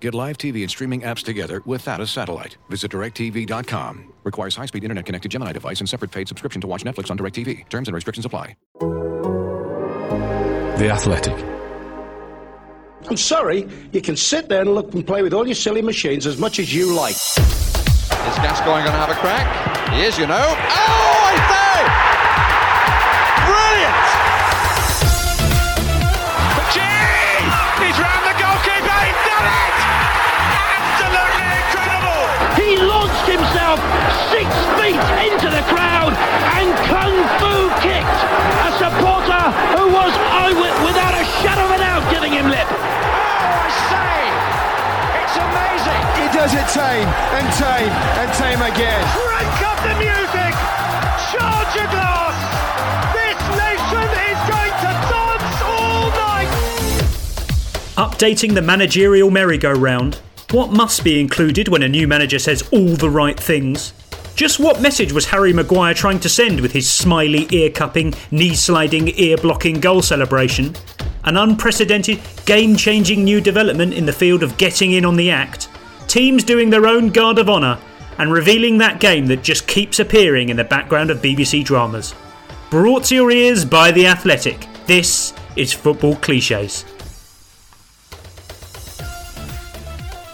Get live TV and streaming apps together without a satellite. Visit directv.com. Requires high speed internet connected Gemini device and separate paid subscription to watch Netflix on DirecTV. Terms and restrictions apply. The Athletic. I'm sorry, you can sit there and look and play with all your silly machines as much as you like. Is Gascoigne going to have a crack? He is, you know. Oh, a supporter who was eyewit without a shadow of a doubt giving him lip. Oh, I say! It's amazing! He does it tame and tame and tame again. Crank up the music! Charge your glass! This nation is going to dance all night! Updating the managerial merry-go-round. What must be included when a new manager says all the right things? Just what message was Harry Maguire trying to send with his smiley, ear cupping, knee sliding, ear blocking goal celebration? An unprecedented, game changing new development in the field of getting in on the act? Teams doing their own guard of honour and revealing that game that just keeps appearing in the background of BBC dramas. Brought to your ears by The Athletic, this is Football Cliches.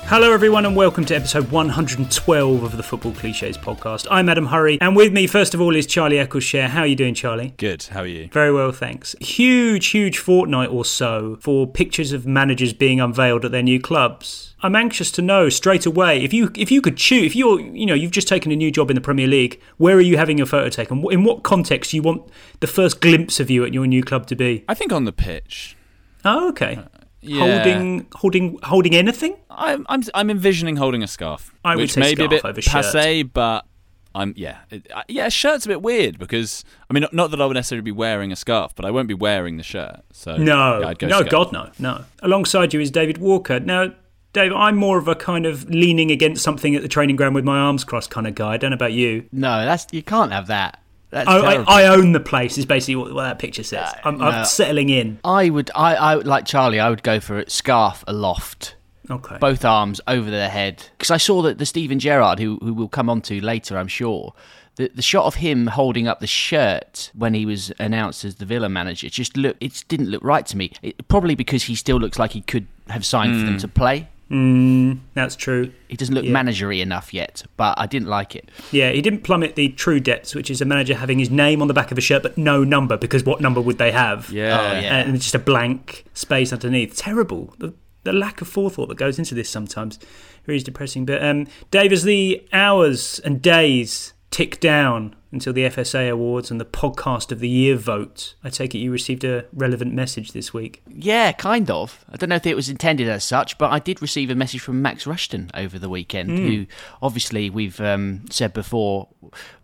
Hello, everyone, and welcome to episode 112 of the Football Cliches podcast. I'm Adam Hurrey, and with me, first of all, is Charlie Eccleshare. How are you doing, Charlie? Good. How are you? Very well, thanks. Huge, huge fortnight or so for pictures of managers being unveiled at their new clubs. I'm anxious to know straight away if you if you could choose if you're you know you've just taken a new job in the Premier League, where are you having your photo taken? In what context do you want the first glimpse of you at your new club to be? I think on the pitch. Oh, okay. Uh, Yeah. Holding, holding, holding anything? I'm, I'm, I'm envisioning holding a scarf, I which say may be a scarf bit over shirt. passe, but I'm yeah, it, I- yeah. A shirt's a bit weird because I mean, not, not that I would necessarily be wearing a scarf, but I won't be wearing the shirt. So No, yeah, I'd go no, scarf. God, no, no. Alongside you is David Walker. Now, Dave, I'm more of a kind of leaning against something at the training ground with my arms crossed kind of guy. I don't know about you. No, that's you can't have that. That's I, I. I own the place. Is basically what, what that picture says. I'm, no. I'm settling in. I would, I, I like Charlie. I would go for it. Scarf aloft, Okay. both arms over their head. Because I saw that the Steven Gerrard, who who we'll come on to later, I'm sure. The, the shot of him holding up the shirt when he was announced as the Villa manager just look it didn't look right to me. It, probably because he still looks like he could have signed for them hmm. to play. Mm, that's true. He doesn't look Yeah. managery enough yet, but I didn't like it. Yeah, he didn't plummet the true depths, which is a manager having his name on the back of a shirt but no number, because what number would they have? Yeah. Oh, yeah. and just a blank space underneath. Terrible. The, the lack of forethought that goes into this sometimes really is depressing. But um, Dave, as the hours and days tick down until the FSA awards and the podcast of the year vote, I take it you received a relevant message this week. Yeah, kind of. I don't know if it was intended as such, but I did receive a message from Max Rushden over the weekend, who obviously we've um, said before.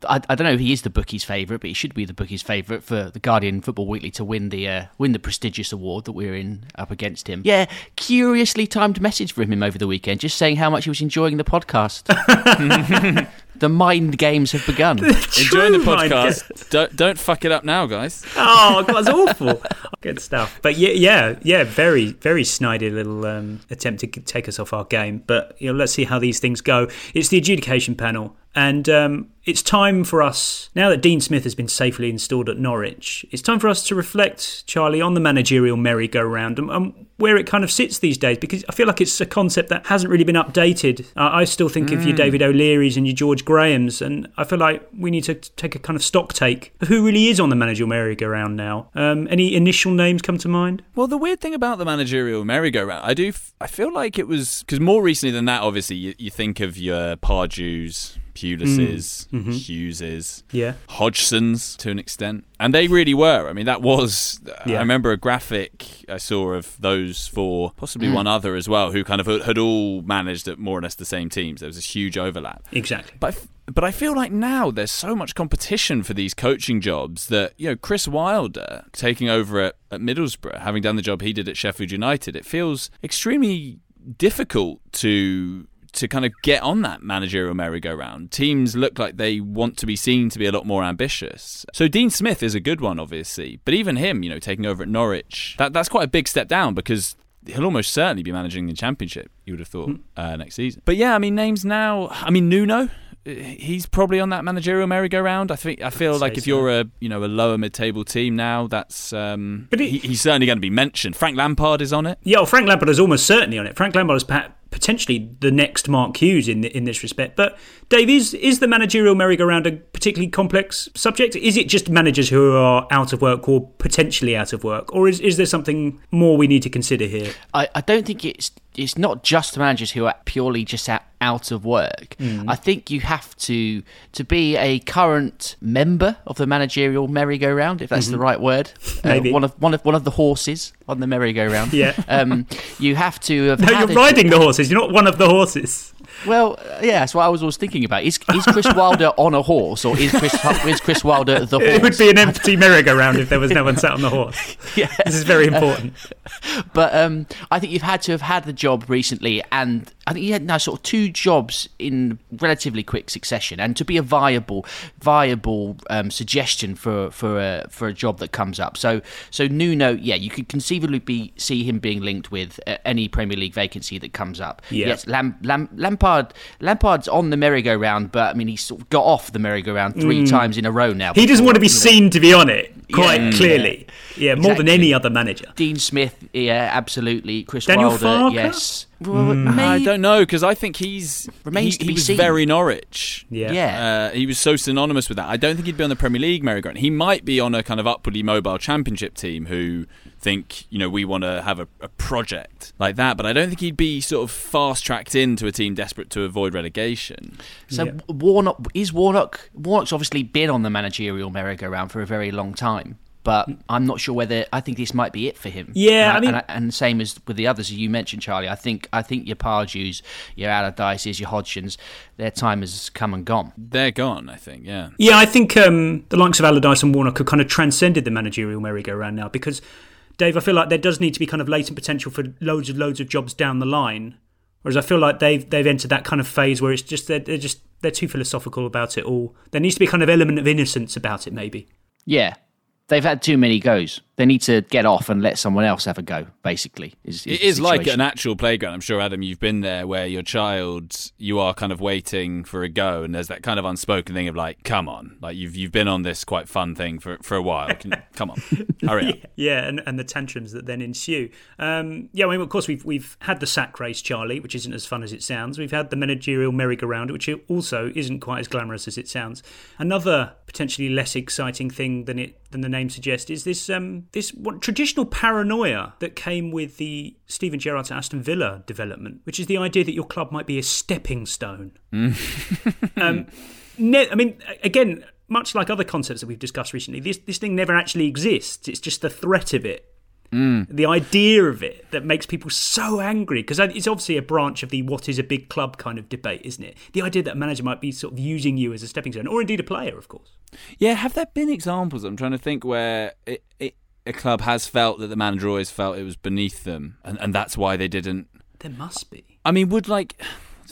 I, I don't know if he is the bookie's favourite, but he should be the bookie's favourite for the Guardian Football Weekly to win the uh, win the prestigious award that we're in up against him. Yeah, curiously timed message from him over the weekend, just saying how much he was enjoying the podcast. the mind games have begun. Enjoying the podcast. don't don't fuck it up now, guys. Oh, God, that's awful. Good stuff. But yeah, yeah, yeah, very, very snidey little um, attempt to take us off our game. But you know, let's see how these things go. It's the adjudication panel, and um, it's time for us now that Dean Smith has been safely installed at Norwich. It's time for us to reflect, Charlie, on the managerial merry-go-round and, and where it kind of sits these days. Because I feel like it's a concept that hasn't really been updated. Uh, I still think of your David O'Leary's and your George Graham's, and I feel like we need to take a kind of stock take of who really is on the managerial merry-go-round now. Um, any initial names come to mind? Well, the weird thing about the managerial merry-go-round, I do, f- I feel like it was because more recently than that, obviously, you, you think of your Pardew's, Pulis's, mm, mm-hmm. Hughes's, Yeah. Hodgson's to an extent, and they really were. I mean, that was. Yeah. I remember a graphic I saw of those four, possibly mm. one other as well, who kind of had all managed at more or less the same teams. There was this huge overlap. Exactly. But but I feel like now there's so much competition for these coaching jobs that, you know, Chris Wilder taking over at, at Middlesbrough, having done the job he did at Sheffield United, it feels extremely difficult to to kind of get on that managerial merry-go-round. Teams look like they want to be seen to be a lot more ambitious. So Dean Smith is a good one, obviously, but even him, you know, taking over at Norwich, that, that's quite a big step down because he'll almost certainly be managing the championship. You would have thought uh, next season. But yeah, I mean, names now. I mean, Nuno. He's probably on that managerial merry-go-round. I think. I feel like if so. you're a you know a lower mid-table team now, that's. Um, but he, he's certainly going to be mentioned. Frank Lampard is on it. Yeah, well, Frank Lampard is almost certainly on it. Frank Lampard is perhaps potentially the next Mark Hughes in in this respect. But Dave, is is the managerial merry-go-round a particularly complex subject? Is it just managers who are out of work or potentially out of work, or is is there something more we need to consider here? I, I don't think it's it's not just managers who are purely just out, out of work. Mm. I think you have to to be a current member of the managerial merry-go-round, if that's Mhm. the right word. Maybe. Uh, one of one of one of the horses on the merry-go-round. Yeah. Um, you have to have. No, you're a- riding the horses. You're not one of the horses. Well, yeah, that's what I was always thinking about. Is is Chris Wilder on a horse, or is Chris is Chris Wilder the horse? It would be an empty merry-go-round if there was no one sat on the horse. Yeah. This is very important. but um, I think you've had to have had the job recently, and I think you had now sort of two jobs in relatively quick succession, and to be a viable, viable um, suggestion for for a for a job that comes up. So so Nuno, yeah, you could conceivably be see him being linked with uh, any Premier League vacancy that comes up. Yeah. Yes, Lam, Lam, Lampard Lampard's on the merry-go-round, but I mean he's sort of got off the merry-go-round three Mm. times in a row now. He doesn't want to be before, you know. seen to be on it, quite Yeah. clearly. Yeah, more than any other manager. Dean Smith, yeah, absolutely. Chris Daniel Wilder, Farke? yes. Well, I don't know because I think he's Remains he, to he was seen. very Norwich. Yeah. Yeah. Uh, he was so synonymous with that. I don't think he'd be on the Premier League merry-go-round. He might be on a kind of upwardly mobile Championship team who think you know we want to have a, a project like that. But I don't think he'd be sort of fast tracked into a team desperate to avoid relegation. So Warnock is Warnock. Warnock's obviously been on the managerial merry-go-round for a very long time, but I'm not sure whether I think this might be it for him. Yeah, and I mean- and, and same as with the others you mentioned, Charlie. I think I think your Pardew's, your Allardyces, your Hodgsons, their time has come and gone. They're gone. I think. Yeah. Yeah, I think um, the likes of Allardyce and Warnock have kind of transcended the managerial merry-go-round now because, Dave, I feel like there does need to be kind of latent potential for loads and loads of jobs down the line. Whereas I feel like they've they've entered that kind of phase where it's just they're, they're just they're too philosophical about it all. There needs to be a kind of element of innocence about it, maybe. Yeah, they've had too many goes. They need to get off and let someone else have a go. Basically, is, It the is like an actual playground. I'm sure, Adam, you've been there where your child, you are kind of waiting for a go, and there's that kind of unspoken thing of like, come on, like you've you've been on this quite fun thing for for a while. Can, come on, hurry up. Yeah, and, and the tantrums that then ensue. Um, yeah, I mean, of course, we've we've had the sack race, Charlie, which isn't as fun as it sounds. We've had the managerial merry-go-round, which also isn't quite as glamorous as it sounds. Another potentially less exciting thing than it than the name suggests is this um, this what, traditional paranoia that came with the Steven Gerrard to Aston Villa development, which is the idea that your club might be a stepping stone. um, ne- I mean, again, much like other concepts that we've discussed recently, this this thing never actually exists. It's just the threat of it, Mm. the idea of it, that makes people so angry because it's obviously a branch of the "what is a big club" kind of debate, isn't it? The idea that a manager might be sort of using you as a stepping stone, or indeed a player, of course. Yeah, have there been examples? I'm trying to think where it, it, a club has felt that the manager always felt it was beneath them, and, and that's why they didn't. There must be. I mean, would like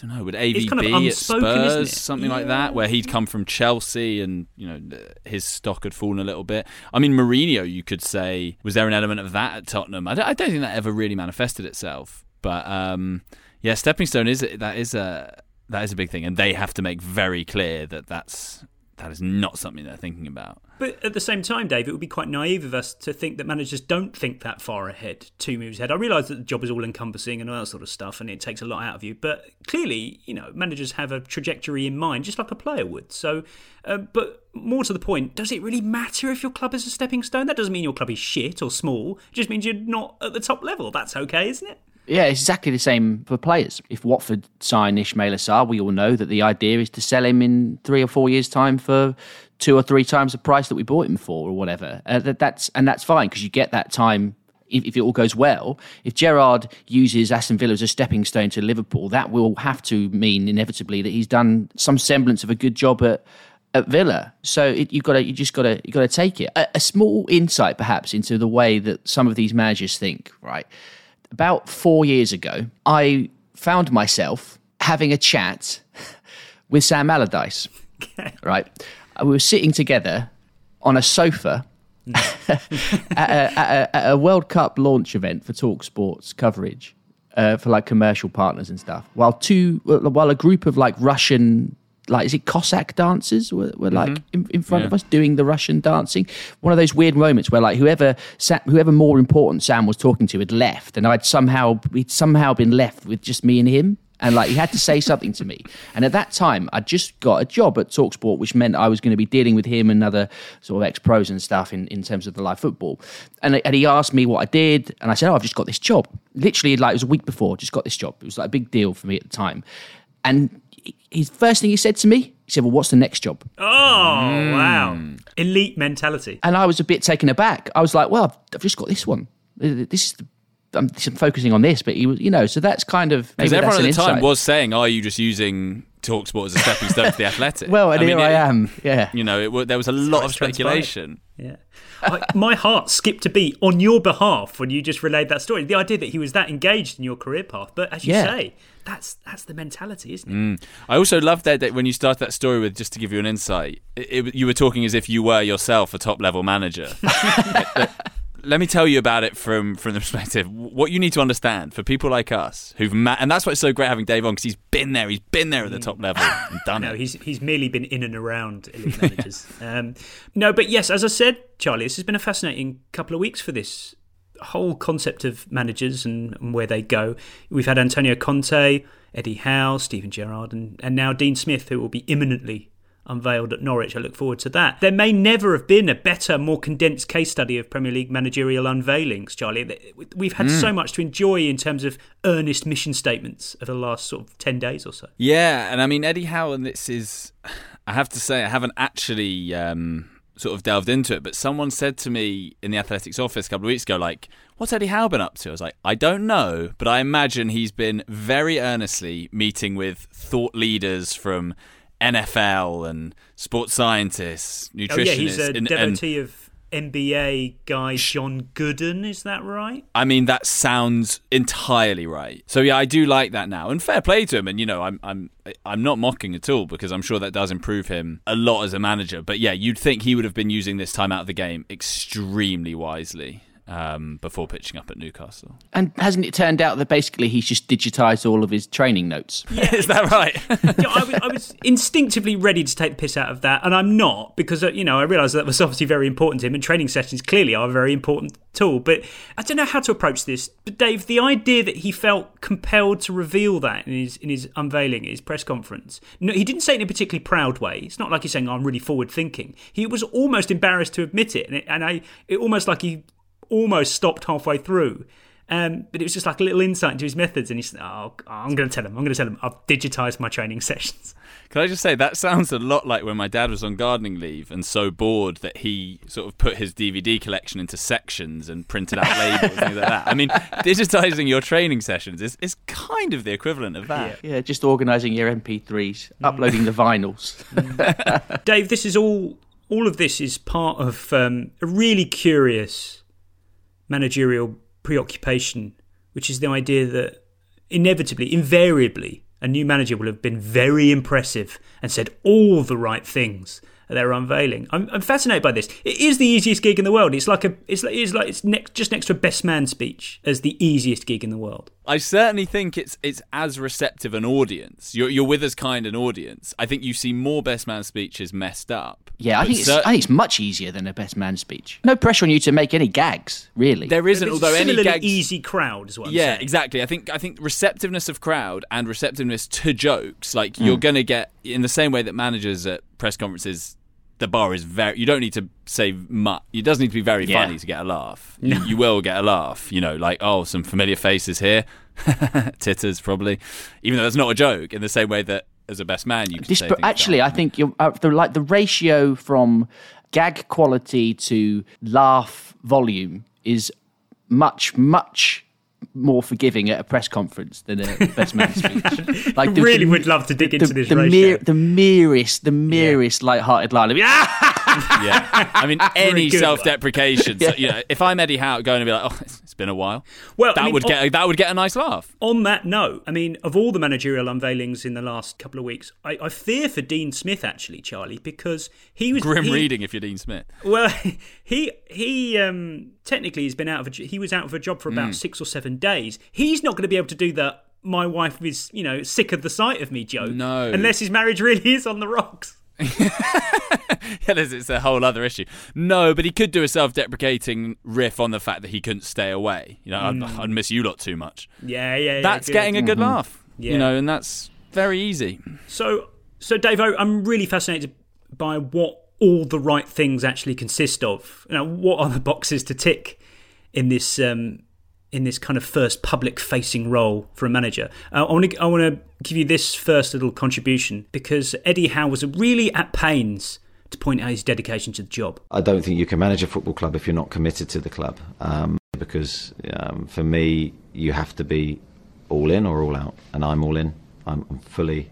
I don't know, would AVB kind of at unspoken, Spurs something like that, where he'd come from Chelsea and you know his stock had fallen a little bit. I mean, Mourinho, you could say, was there an element of that at Tottenham? I don't, I don't think that ever really manifested itself, but um, yeah, stepping stone is that is a that is a big thing, and they have to make very clear that that's that is not something they're thinking about. But at the same time, Dave, it would be quite naive of us to think that managers don't think that far ahead, two moves ahead. I realise that the job is all encompassing and all that sort of stuff, and it takes a lot out of you. But clearly, you know, managers have a trajectory in mind, just like a player would. So, uh, but more to the point, does it really matter if your club is a stepping stone? That doesn't mean your club is shit or small. It just means you're not at the top level. That's okay, isn't it? Yeah, it's exactly the same for players. If Watford sign Ismaila Sarr, we all know that the idea is to sell him in three or four years' time for two or three times the price that we bought him for, or whatever. Uh, that, that's and that's fine because you get that time if, if it all goes well, if Gerrard uses Aston Villa as a stepping stone to Liverpool, that will have to mean inevitably that he's done some semblance of a good job at at Villa. So it, you've got to, you just got to, you got to take it. A, a small insight, perhaps, into the way that some of these managers think. Right, about four years ago, I found myself having a chat with Sam Allardyce. Okay. Right, we were sitting together on a sofa at, a, at, a, at, a, World Cup launch event for Talk Sports coverage uh, for like commercial partners and stuff. While two, while a group of like Russian, like is it Cossack dancers were, were like mm-hmm. in, in, front yeah. of us doing the Russian dancing. One of those weird moments where like whoever whoever more important Sam was talking to had left, and I'd somehow we'd somehow been left with just me and him and like he had to say something to me. And at that time, I just got a job at Talksport, which meant I was going to be dealing with him and other sort of ex pros and stuff in, in terms of the live football. And, and he asked me what I did, and I said, "Oh, I've just got this job." Literally, like it was a week before, just got this job. It was like a big deal for me at the time. And his first thing he said to me, he said, "Well, what's the next job?" Oh, mm. wow! Elite mentality. And I was a bit taken aback. I was like, "Well, I've, I've just got this one. This is the I'm focusing on this, but he was, you know, so that's kind of because everyone at the insight. time was saying, "Are you just using Talksport as a stepping stone to the Athletic?" well, and I here mean, I am. Yeah, you know, it, there was a lot of speculation. Yeah, I, my heart skipped a beat on your behalf when you just relayed that story. The idea that he was that engaged in your career path, but as you yeah. say, that's that's the mentality, isn't it? Mm. I also love that, that when you start that story with just to give you an insight, it, it, you were talking as if you were yourself a top level manager. let me tell you about it from from the perspective. What you need to understand for people like us who've ma- and that's why it's so great having Dave on because he's been there. He's been there at the top level and done no, it. he's he's merely been in and around elite managers. Um, no but yes as I said Charlie this has been a fascinating couple of weeks for this whole concept of managers and, and where they go. We've had Antonio Conte Eddie Howe Steven Gerrard and, and now Dean Smith who will be imminently unveiled at Norwich. I look forward to that. There may never have been a better, more condensed case study of Premier League managerial unveilings, Charlie. We've had mm. so much to enjoy in terms of earnest mission statements over the last sort of 10 days or so. Yeah, and I mean, Eddie Howe, and this is, I have to say, I haven't actually. Um, sort of delved into it, but someone said to me in the athletics office a couple of weeks ago, like, what's Eddie Howe been up to? I was like, I don't know, but I imagine he's been very earnestly meeting with thought leaders from NFL and sports scientists, nutritionists. Oh, yeah, he's a and, devotee and, of NBA guy John Wooden, is that right? I mean, that sounds entirely right. So yeah, I do like that now, and fair play to him. And you know, I'm I'm I'm not mocking at all because I'm sure that does improve him a lot as a manager. But yeah, you'd think he would have been using this time out of the game extremely wisely um, before pitching up at Newcastle. And hasn't it turned out that basically he's just digitised all of his training notes? Yeah, is that right? yeah, I, was, I, was, instinctively ready to take the piss out of that, and I'm not because uh, you know I realised that was obviously very important to him, and training sessions clearly are a very important tool. But I don't know how to approach this. But Dave, the idea that he felt compelled to reveal that in his in his unveiling, his press conference, no, he didn't say it in a particularly proud way. It's not like he's saying oh, I'm really forward thinking. He was almost embarrassed to admit it, and, it, and I it almost like he almost stopped halfway through. Um, but it was just like a little insight into his methods, and he said, "Oh, I'm going to tell him. I'm going to tell him. I've digitized my training sessions." Can I just say that sounds a lot like when my dad was on gardening leave and so bored that he sort of put his DVD collection into sections and printed out labels and things like that. I mean, digitizing your training sessions is, is kind of the equivalent of that. Yeah, yeah just organizing your MP3s, mm. uploading the vinyls. Dave, this is all. All of this is part of um, a really curious managerial preoccupation, which is the idea that inevitably, invariably, a new manager will have been very impressive and said all the right things their unveiling. I'm, I'm fascinated by this. It is the easiest gig in the world. It's like a, it's like, it's like it's next, just next to a best man speech as the easiest gig in the world. I certainly think it's it's as receptive an audience. You're you're with as kind an audience. I think you see more best man speeches messed up. Yeah, I think, it's, I think it's much easier than a best man speech. No pressure on you to make any gags, really. There isn't, although any gags. easy crowd as well. Yeah, exactly. I think I think receptiveness of crowd and receptiveness to jokes. Like mm. you're going to get in the same way that managers at press conferences the bar is very. You don't need to say much. It does need to be very yeah. funny to get a laugh. No. You, will get a laugh. You know, like oh, some familiar faces here, titters probably. Even though that's not a joke. In the same way that as a best man, you can say. Actually, I think you're uh, the, like the ratio from gag quality to laugh volume is much, much more forgiving at a press conference than a best man speech. I really would love to dig the, into this the, ratio. mere, the merest, the merest light-hearted line of yeah. I mean, any self-deprecation. So, you know, if I'm Eddie Howe going to be like, "Oh, it's been a while," Well, that I mean, would on- get that would get a nice laugh. On that note, I mean, of all the managerial unveilings in the last couple of weeks, I, I fear for Dean Smith actually, Charlie, because he was Grim he- reading if you're Dean Smith. Well, he he um, technically has been out of a, he was out of a job for about Mm. six or seven days. He's not going to be able to do that. My wife is, you know, sick of the sight of me joke. No. unless his marriage really is on the rocks. Yeah, it's a whole other issue. No, but he could do a self-deprecating riff on the fact that he couldn't stay away. You know, Mm. I'd, I'd miss you lot too much. Yeah, yeah, yeah. That's good. getting a good Mhm. laugh. Yeah. You know, and that's very easy. So, so Dave, I'm really fascinated by what all the right things actually consist of. You know, what are the boxes to tick in this um, in this kind of first public-facing role for a manager? Uh, I want to I want to give you this first little contribution because Eddie Howe was really at pains to point out his dedication to the job. I don't think you can manage a football club if you're not committed to the club. Um, because um, for me, you have to be all in or all out, and I'm all in. I'm, I'm fully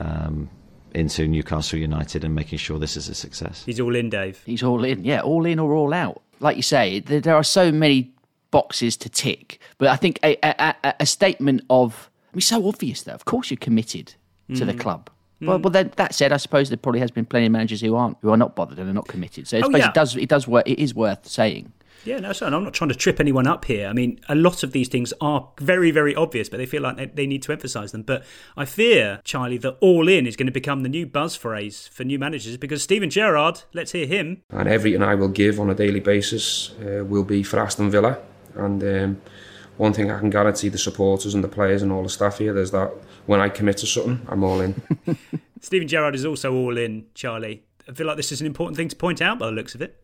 um, into Newcastle United and making sure this is a success. He's all in, Dave. He's all in, yeah, all in or all out. Like you say, there, there are so many boxes to tick, but I think a, a, a, a statement of, I mean, so obvious that of course you're committed to the Mm. club. Mm. Well, well, then that said, I suppose there probably has been plenty of managers who aren't, who are not bothered and are not committed. So I Oh, yeah. it does, it does work. It is worth saying. Yeah, no, so I'm not trying to trip anyone up here. I mean, a lot of these things are very, very obvious, but they feel like they, they need to emphasise them. But I fear, Charlie, that all in is going to become the new buzz phrase for new managers because Steven Gerrard, let's hear him. and everything I will give on a daily basis uh, will be for Aston Villa. And um, one thing I can guarantee the supporters and the players and all the staff here is that when I commit to something, I'm all in. Steven Gerrard is also all in, Charlie. I feel like this is an important thing to point out by the looks of it.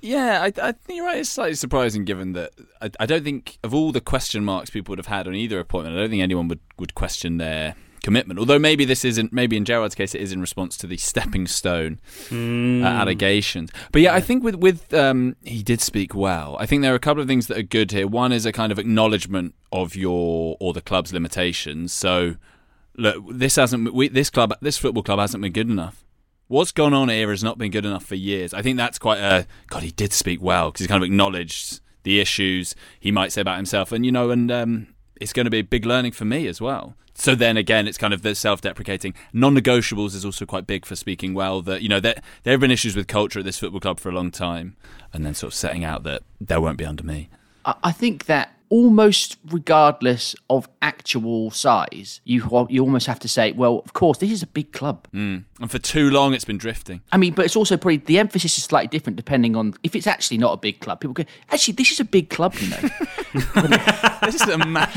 Yeah, I, I think you're right. It's slightly surprising given that I, I don't think of all the question marks people would have had on either appointment, I don't think anyone would, would question their commitment. Although maybe this isn't, maybe in Gerrard's case, it is in response to the stepping stone uh, allegations. But yeah, I think with with um, he did speak well. I think there are a couple of things that are good here. One is a kind of acknowledgement of your or the club's limitations. So look, this hasn't we, this club, this football club hasn't been good enough. What's gone on here has not been good enough for years. I think that's quite a God. He did speak well because he kind of acknowledged the issues he might say about himself, and you know, and um, it's going to be a big learning for me as well. So then again, it's kind of the self-deprecating. Non-negotiables is also quite big for speaking well. That you know, there there have been issues with culture at this football club for a long time, and then sort of setting out that there won't be under me. I, I think that almost regardless of actual size, you you almost have to say, well, of course, this is a big club. Mm. And for too long, it's been drifting. I mean, but it's also probably the emphasis is slightly different depending on if it's actually not a big club. People go, actually, this is a big club, you know. this is a man.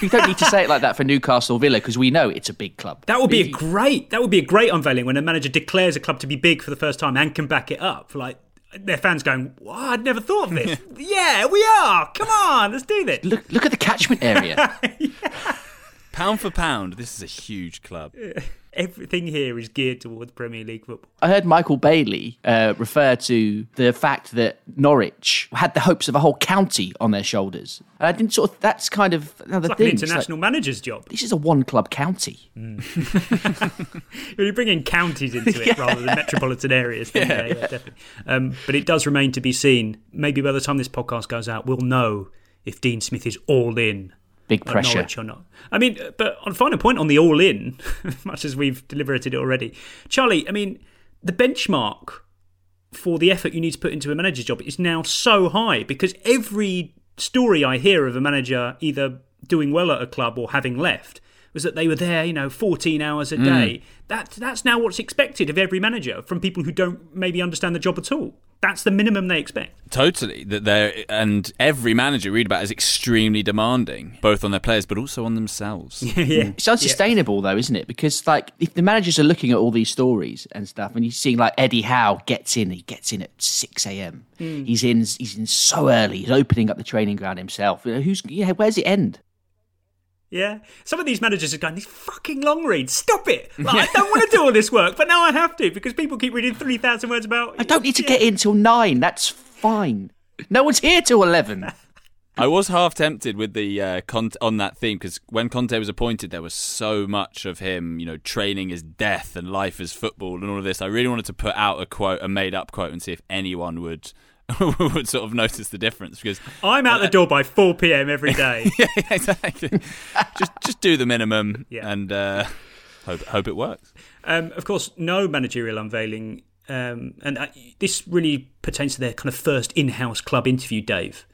you don't need to say it like that for Newcastle Villa because we know it's a big club. That would be a great. That would be a great unveiling when a manager declares a club to be big for the first time and can back it up. Like their fans going, "What? I'd never thought of this." yeah, we are. Come on, let's do this. Look, look at the catchment area. Pound for pound, this is a huge club. Everything here is geared towards Premier League football. I heard Michael Bailey uh, refer to the fact that Norwich had the hopes of a whole county on their shoulders. And I didn't sort of. That's kind of another like thing. an It's like, international manager's job. this is a one-club county. When You're bringing counties into it rather than metropolitan areas, then yeah, yeah, definitely. Um, but it does remain to be seen. Maybe by the time this podcast goes out, we'll know if Dean Smith is all in. Big pressure. Or not. I mean, but on final point on the all in, much as we've deliberated it already, Charlie. I mean, the benchmark for the effort you need to put into a manager's job is now so high because every story I hear of a manager either doing well at a club or having left was that they were there, you know, 14 hours a Mm. day. That that's now what's expected of every manager from people who don't maybe understand the job at all. That's the minimum they expect. Totally. That they're and every manager you read about is extremely demanding, both on their players but also on themselves. yeah. It's unsustainable though, isn't it? Because like if the managers are looking at all these stories and stuff, and you're seeing like Eddie Howe gets in, he gets in at six a.m. Mm. He's in, he's in so early. He's opening up the training ground himself. You know, who's yeah? Where's it end? Yeah. Some of these managers are going, these fucking long reads, stop it. Like, I don't want to do all this work, but now I have to because people keep reading 3,000 words about. I don't need to get in till nine. That's fine. No one's here till eleven. I was half tempted with the uh, Conte, on that theme because when Conte was appointed, there was so much of him, you know, training is death and life is football and all of this. I really wanted to put out a quote, a made-up quote, and see if anyone would would sort of notice the difference because I'm out the door by 4 p.m. every day. yeah, exactly. just just do the minimum yeah. and uh, hope hope it works. Um, of course, no managerial unveiling, um, and uh, this really pertains to their kind of first in-house club interview, Dave.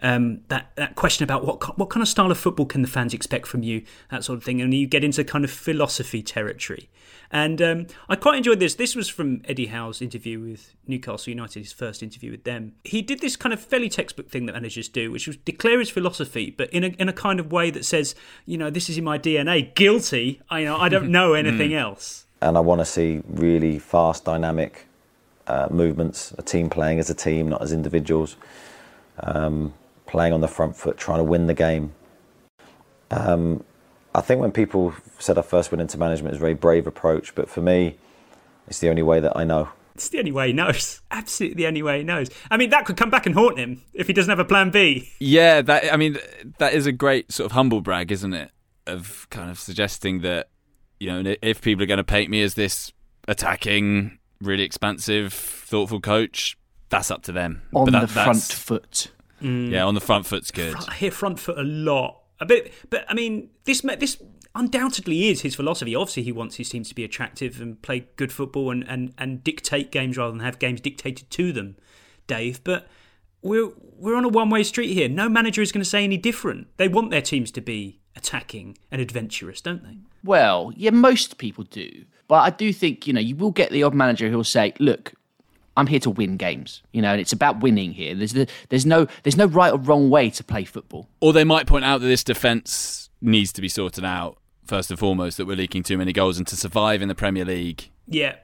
Um, that that question about what what kind of style of football can the fans expect from you, that sort of thing, and you get into kind of philosophy territory. And um, I quite enjoyed this. This was from Eddie Howe's interview with Newcastle United, his first interview with them. He did this kind of fairly textbook thing that managers do, which was declare his philosophy, but in a in a kind of way that says, you know, this is in my DNA. Guilty. I you know I don't know anything mm. else. And I want to see really fast, dynamic uh, movements. A team playing as a team, not as individuals. Um, playing on the front foot, trying to win the game. Um, I think when people said I first went into management, it's a very brave approach, but for me, it's the only way that I know. It's the only way he knows. Absolutely the only way he knows. I mean, that could come back and haunt him if he doesn't have a plan B. Yeah, that. I mean, that is a great sort of humble brag, isn't it? Of kind of suggesting that you know, if people are going to paint me as this attacking, really expansive, thoughtful coach, that's up to them. On that, the front foot. Mm. Yeah, on the front foot's good. I hear front foot a lot. A bit, but I mean, this this undoubtedly is his philosophy. Obviously, he wants his teams to be attractive and play good football and, and, and dictate games rather than have games dictated to them, Dave. But we're we're on a one way street here. No manager is going to say any different. They want their teams to be attacking and adventurous, don't they? Well, yeah, most people do. But I do think, you know, you will get the odd manager who'll say, look, I'm here to win games, you know, and it's about winning here. There's the, there's no there's no right or wrong way to play football. Or they might point out that this defence needs to be sorted out first and foremost. That we're leaking too many goals, and to survive in the Premier League, yeah,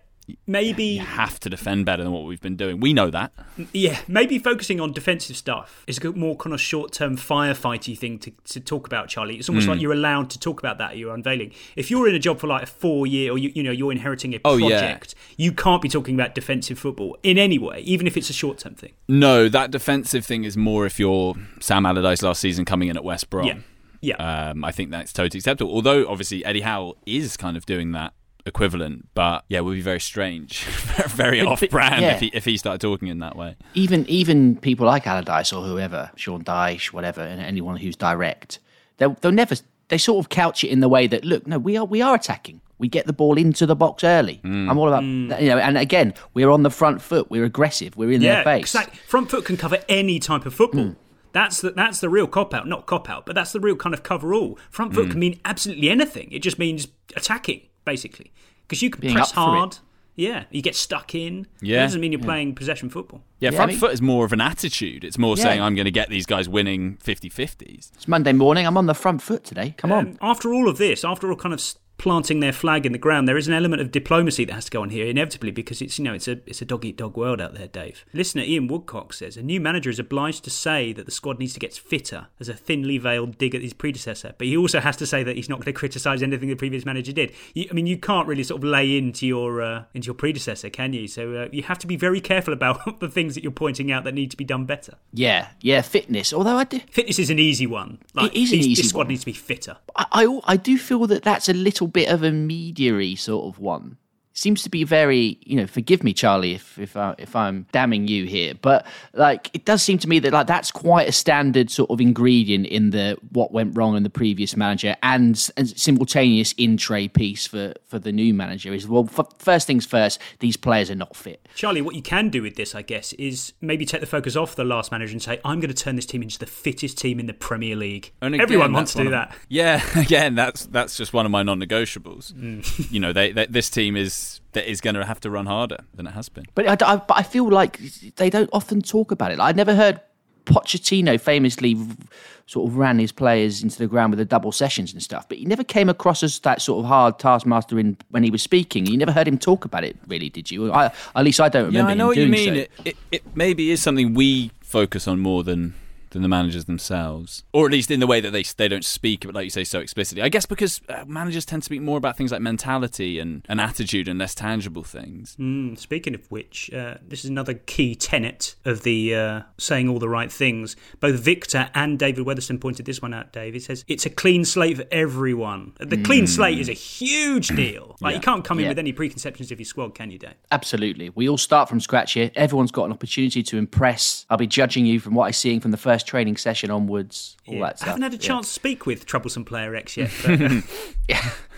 maybe you have to defend better than what we've been doing. We know that. Yeah, maybe focusing on defensive stuff is a more kind of short-term firefighty thing to, to talk about, Charlie. It's almost mm. like you're allowed to talk about that You're unveiling. If you're in a job for like a four-year, or you, you know you're inheriting a project, oh, yeah. you can't be talking about defensive football in any way, even if it's a short-term thing. No, that defensive thing is more if you're Sam Allardyce last season coming in at West Brom. Yeah. Yeah, um, I think that's totally acceptable. Although obviously Eddie Howe is kind of doing that equivalent, but yeah, it would be very strange, very off-brand yeah. if he if he started talking in that way. Even even people like Allardyce or whoever, Sean Dyche, whatever, and anyone who's direct, they'll they'll never they sort of couch it in the way that look, no, we are we are attacking. We get the ball into the box early. Mm. I'm all about mm. you know, and again, we're on the front foot. We're aggressive. We're in yeah, their face. Exactly. Front foot can cover any type of football. Mm. That's the, that's the real cop out, not cop out, but that's the real kind of cover all. Front foot mm. can mean absolutely anything. It just means attacking, basically because you can Being press hard. Yeah, you get stuck in. Yeah, it doesn't mean you're yeah. playing possession football. Yeah, front I mean, foot is more of an attitude. It's more yeah. saying I'm going to get these guys winning 50-50s. It's Monday morning. I'm on the front foot today. Come um, on. After all of this, after all kind of planting their flag in the ground, there is an element of diplomacy that has to go on here inevitably because it's you know it's a it's a dog eat dog world out there, Dave. Listener Ian Woodcock says a new manager is obliged to say that the squad needs to get fitter as a thinly veiled dig at his predecessor, but he also has to say that he's not going to criticise anything the previous manager did. You, I mean, you can't really sort of lay into your uh, into your predecessor, can you? So uh, you have to be very careful about the things that you're pointing out that need to be done better. Yeah, yeah, fitness. Although I do fitness is an easy one. Like, it is an easy. The squad one. needs to be fitter. I, I I do feel that that's a little bit of a mediary sort of one seems to be very you know forgive me charlie if if, I, if i'm damning you here but like it does seem to me that like that's quite a standard sort of ingredient in the what went wrong in the previous manager and, and simultaneous in tray piece for for the new manager is well f- first things first these players are not fit. Charlie what you can do with this i guess is maybe take the focus off the last manager and say i'm going to turn this team into the fittest team in the premier league. And again, everyone wants to do that. yeah again that's that's just one of my non-negotiables. Mm. you know they, they, this team is that is going to have to run harder than it has been. But I, I, but I feel like they don't often talk about it. Like, I never heard Pochettino famously sort of ran his players into the ground with the double sessions and stuff, but he never came across as that sort of hard taskmaster in when he was speaking. You never heard him talk about it, really, did you? I, at least I don't remember. Yeah, I know what you mean. So. It, it, it maybe is something we focus on more than than the managers themselves, or at least in the way that they they don't speak, but like you say, so explicitly. I guess because uh, managers tend to speak more about things like mentality and, and attitude and less tangible things. Mm, speaking of which, uh, this is another key tenet of the uh, saying all the right things. Both Victor and David Weatherstone pointed this one out. Dave, he says it's a clean slate for everyone. The Mm. clean slate is a huge deal. Like Yeah. you can't come in Yeah. with any preconceptions of your squad, can you, Dave? Absolutely. We all start from scratch here. Everyone's got an opportunity to impress. I'll be judging you from what I'm seeing from the first training session onwards, all Yeah. that I haven't had a Yeah. chance to speak with troublesome player X yet. But, uh,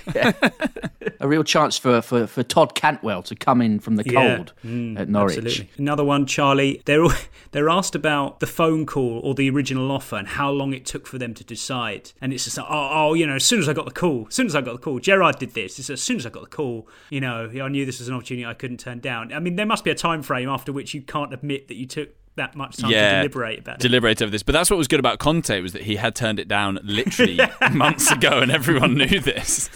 A real chance for, for, for Todd Cantwell to come in from the Yeah. cold Mm, at Norwich. Absolutely. Another one, Charlie. They're they're asked about the phone call or the original offer and how long it took for them to decide. And it's just like, oh, oh, you know, as soon as I got the call, as soon as I got the call, Gerrard did this. It's as soon as I got the call, you know, I knew this was an opportunity I couldn't turn down. I mean, there must be a time frame after which you can't admit that you took that much time to deliberate about it. deliberate over this. But that's what was good about Conte was that he had turned it down literally months ago, and everyone knew this.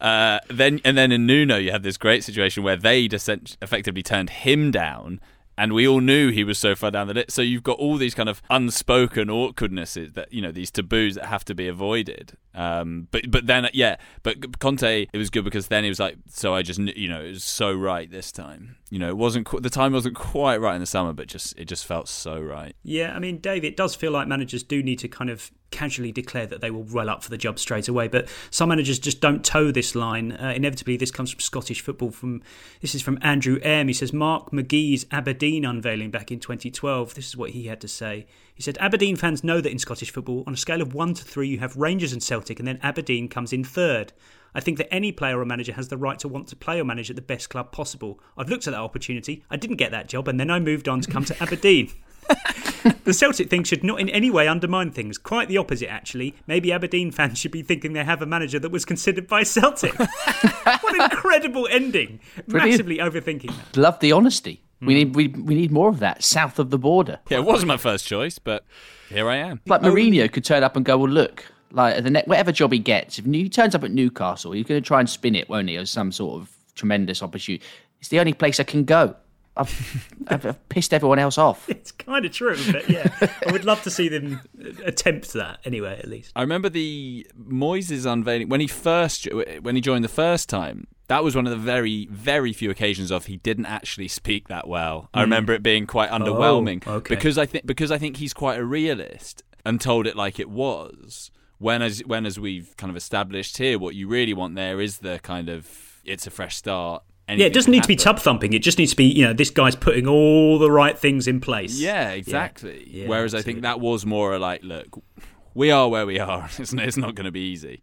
Uh, then and then in Nuno, you had this great situation where they effectively turned him down. And we all knew he was so far down the list. So you've got all these kind of unspoken awkwardnesses that you know these taboos that have to be avoided. Um, but but then yeah, but Conte it was good because then he was like, so I just you know it was so right this time. You know it wasn't qu- the time wasn't quite right in the summer, but just it just felt so right. Yeah, I mean, Dave, it does feel like managers do need to kind of casually declare that they will roll up for the job straight away, but some managers just don't toe this line. Uh, inevitably, this comes from Scottish football. From this is from Andrew M. He says Mark McGhee's Aberdeen unveiling back in 2012. This is what he had to say. He said Aberdeen fans know that in Scottish football, on a scale of one to three, you have Rangers and Celtic, and then Aberdeen comes in third. I think that any player or manager has the right to want to play or manage at the best club possible. I've looked at that opportunity. I didn't get that job, and then I moved on to come to Aberdeen. the Celtic thing should not in any way undermine things. Quite the opposite, actually. Maybe Aberdeen fans should be thinking they have a manager that was considered by Celtic. what an incredible ending! Brilliant. Massively overthinking that. Love the honesty. We hmm. need we, we need more of that south of the border. Yeah, it wasn't my first choice, but here I am. Like Mourinho could turn up and go, well, look, like the ne- whatever job he gets, if he turns up at Newcastle, he's going to try and spin it, won't he, as some sort of tremendous opportunity. It's the only place I can go. I've, I've, I've pissed everyone else off. It's kind of true, but yeah, I would love to see them attempt that anyway, at least. I remember the Moyes' unveiling when he first when he joined the first time. That was one of the very very few occasions of he didn't actually speak that well. I Mm. remember it being quite underwhelming Oh, okay. because I think because I think he's quite a realist and told it like it was. When as when as we've kind of established here, what you really want there is the kind of it's a fresh start. yeah, it doesn't need to be tub thumping. It just needs to be, you know, this guy's putting all the right things in place. Yeah, exactly. Yeah, Whereas I think that was more like, look, we are where we are. It's, it's not going to be easy.